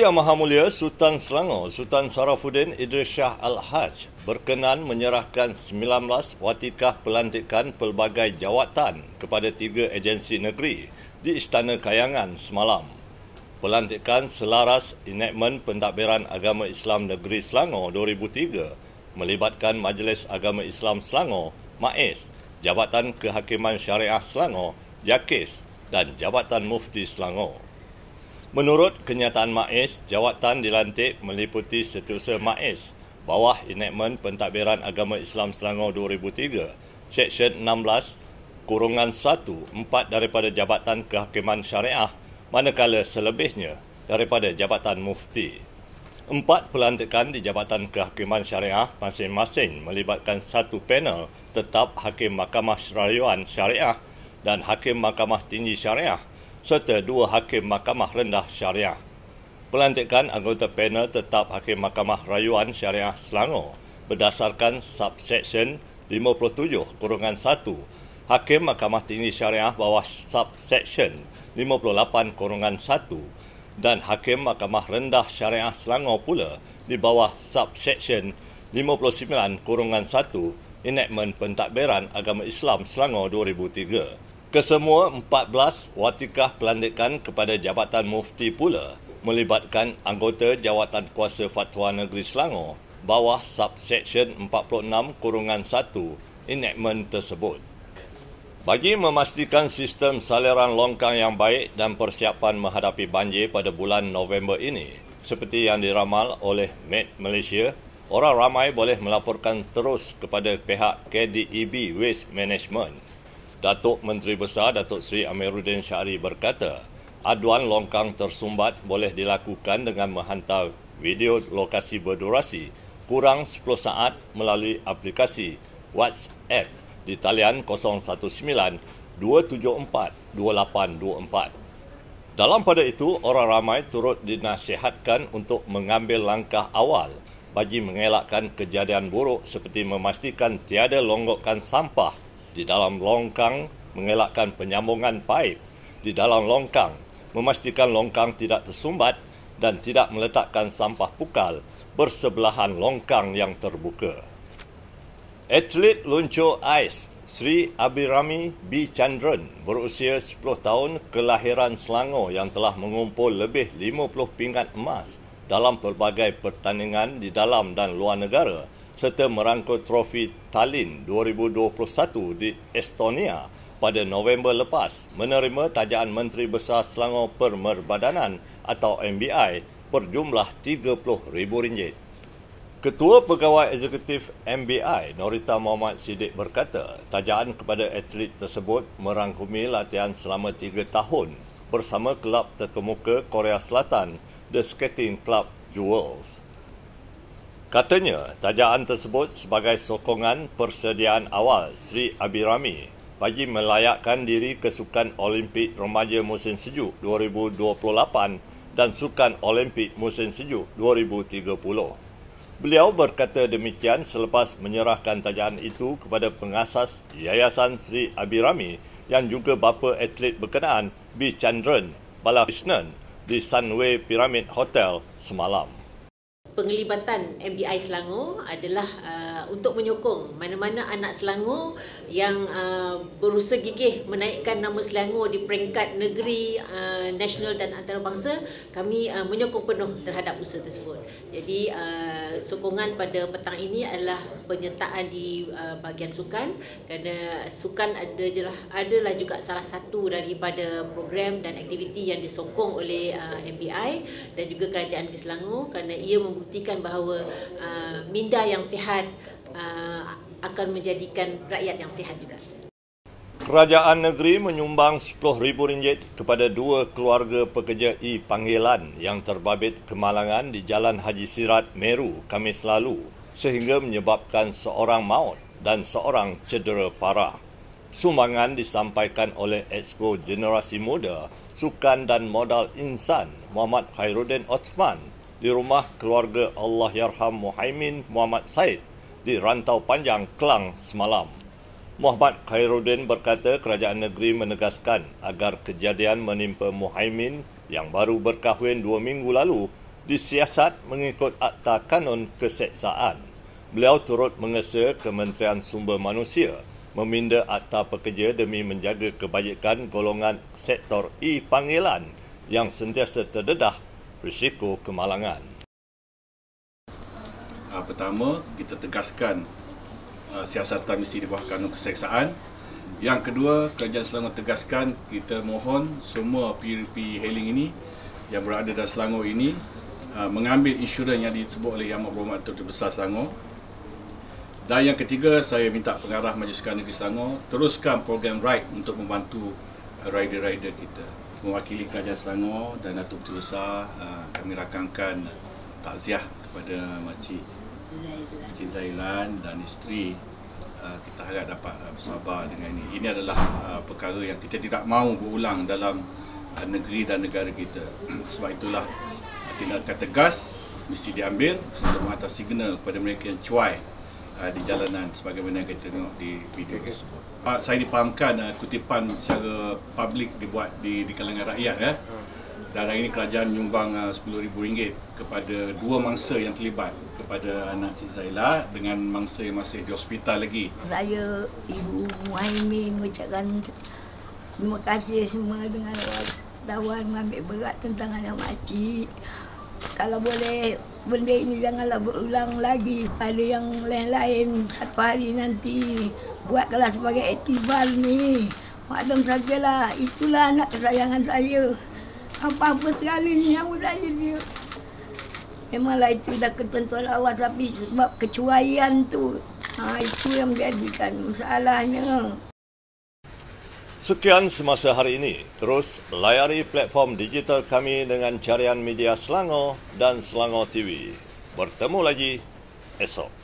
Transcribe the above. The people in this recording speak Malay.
Yang Maha Mulia Sultan Selangor Sultan Sarafuddin Idris Shah Al-Haj berkenan menyerahkan 19 watikah pelantikan pelbagai jawatan kepada tiga agensi negeri di Istana Kayangan semalam. Pelantikan selaras enakmen pentadbiran agama Islam Negeri Selangor 2003 melibatkan Majlis Agama Islam Selangor, MAIS, Jabatan Kehakiman Syariah Selangor, JAKIS dan Jabatan Mufti Selangor. Menurut kenyataan MAIS, jawatan dilantik meliputi setiausaha MAIS bawah enakmen pentadbiran agama Islam Selangor 2003, Seksyen 16, kurungan 1, 4 daripada Jabatan Kehakiman Syariah, manakala selebihnya daripada Jabatan Mufti. Empat pelantikan di Jabatan Kehakiman Syariah masing-masing melibatkan satu panel tetap Hakim Mahkamah Rayuan Syariah dan Hakim Mahkamah Tinggi Syariah serta dua hakim Mahkamah Rendah Syariah. Pelantikan anggota panel tetap Hakim Mahkamah Rayuan Syariah Selangor berdasarkan subsection 57 kurungan 1 Hakim Mahkamah Tinggi Syariah bawah subsection 58 kurungan 1 dan Hakim Mahkamah Rendah Syariah Selangor pula di bawah subsection 59 kurungan 1 Enakmen Pentadbiran Agama Islam Selangor 2003. Kesemua 14 watikah pelantikan kepada Jabatan Mufti pula melibatkan anggota Jawatan Kuasa Fatwa Negeri Selangor bawah subsection 46 kurungan 1 enactment tersebut. Bagi memastikan sistem saliran longkang yang baik dan persiapan menghadapi banjir pada bulan November ini, seperti yang diramal oleh Met Malaysia, orang ramai boleh melaporkan terus kepada pihak KDEB Waste Management Datuk Menteri Besar Datuk Seri Amiruddin Syari berkata, aduan longkang tersumbat boleh dilakukan dengan menghantar video lokasi berdurasi kurang 10 saat melalui aplikasi WhatsApp di talian 019 274 2824. Dalam pada itu, orang ramai turut dinasihatkan untuk mengambil langkah awal bagi mengelakkan kejadian buruk seperti memastikan tiada longgokan sampah di dalam longkang mengelakkan penyambungan paip di dalam longkang, memastikan longkang tidak tersumbat dan tidak meletakkan sampah pukal bersebelahan longkang yang terbuka. Atlet luncur ais Sri Abirami B. Chandran berusia 10 tahun kelahiran Selangor yang telah mengumpul lebih 50 pingat emas dalam pelbagai pertandingan di dalam dan luar negara serta merangkul trofi Tallinn 2021 di Estonia pada November lepas menerima tajaan Menteri Besar Selangor Permerbadanan atau MBI berjumlah RM30,000. Ketua Pegawai Eksekutif MBI, Norita Muhammad Siddiq berkata, tajaan kepada atlet tersebut merangkumi latihan selama tiga tahun bersama kelab terkemuka Korea Selatan, The Skating Club Jewels. Katanya, tajaan tersebut sebagai sokongan persediaan awal Sri Abirami bagi melayakkan diri ke Sukan Olimpik Remaja Musim Sejuk 2028 dan Sukan Olimpik Musim Sejuk 2030. Beliau berkata demikian selepas menyerahkan tajaan itu kepada pengasas Yayasan Sri Abirami yang juga bapa atlet berkenaan B. Chandran Balakrishnan di Sunway Pyramid Hotel semalam penglibatan MBI Selangor adalah uh, untuk menyokong. Mana-mana anak Selangor yang uh, berusaha gigih menaikkan nama Selangor di peringkat negeri, uh, nasional dan antarabangsa, kami uh, menyokong penuh terhadap usaha tersebut. Jadi uh, sokongan pada petang ini adalah penyertaan di uh, bahagian sukan. Kerana sukan adalah adalah juga salah satu daripada program dan aktiviti yang disokong oleh uh, MBI dan juga kerajaan di Selangor. Kerana ia membuktikan bahawa uh, minda yang sihat uh, akan menjadikan rakyat yang sihat juga. Kerajaan negeri menyumbang RM10,000 kepada dua keluarga pekerja E panggilan yang terbabit kemalangan di Jalan Haji Sirat Meru Kamis lalu sehingga menyebabkan seorang maut dan seorang cedera parah. Sumbangan disampaikan oleh Exco Generasi Muda Sukan dan Modal Insan Muhammad Khairuddin Osman di rumah keluarga Allah Yarham Muhaimin Muhammad Said di Rantau Panjang, Kelang semalam. Muhammad Khairuddin berkata kerajaan negeri menegaskan agar kejadian menimpa Muhaimin yang baru berkahwin dua minggu lalu disiasat mengikut Akta Kanun Keseksaan. Beliau turut mengesa Kementerian Sumber Manusia meminda Akta Pekerja demi menjaga kebajikan golongan sektor e-panggilan yang sentiasa terdedah risiko kemalangan. Uh, pertama, kita tegaskan uh, siasatan mesti di bawah kanun keseksaan. Yang kedua, kerajaan Selangor tegaskan kita mohon semua PRP hailing ini yang berada dalam Selangor ini uh, mengambil insurans yang disebut oleh Yang Berhormat Tuan Besar Selangor dan yang ketiga, saya minta pengarah Majlis Sukan Negeri Selangor teruskan program RIDE untuk membantu uh, rider-rider kita. Mewakili Kerajaan Selangor dan Datuk Besar, uh, kami rakamkan takziah kepada Makcik Encik Zailan dan isteri. Uh, kita harap dapat bersabar dengan ini. Ini adalah perkara yang kita tidak mahu berulang dalam negeri dan negara kita. Sebab itulah tindakan tegas mesti diambil untuk mengatasi signal kepada mereka yang cuai uh, di jalanan sebagaimana kita tengok di video tersebut. Uh, saya dipahamkan uh, kutipan secara publik dibuat di di kalangan rakyat ya. Dan hari ini kerajaan menyumbang uh, RM10,000 kepada dua mangsa yang terlibat. Kepada anak Cik Zaila dengan mangsa yang masih di hospital lagi. Saya Ibu Muhaimin mengucapkan terima kasih semua dengan wartawan mengambil berat tentang anak makcik kalau boleh benda ini janganlah berulang lagi pada yang lain-lain. Satu hari nanti buatlah sebagai etibal ni. Maklum sajalah itulah anak kesayangan saya apa-apa sekali ni yang budaya dia memanglah itu dah ketentuan awal tapi sebab kecuaian tu ha, itu yang menjadikan masalahnya Sekian semasa hari ini. Terus layari platform digital kami dengan carian media Selangor dan Selangor TV. Bertemu lagi esok.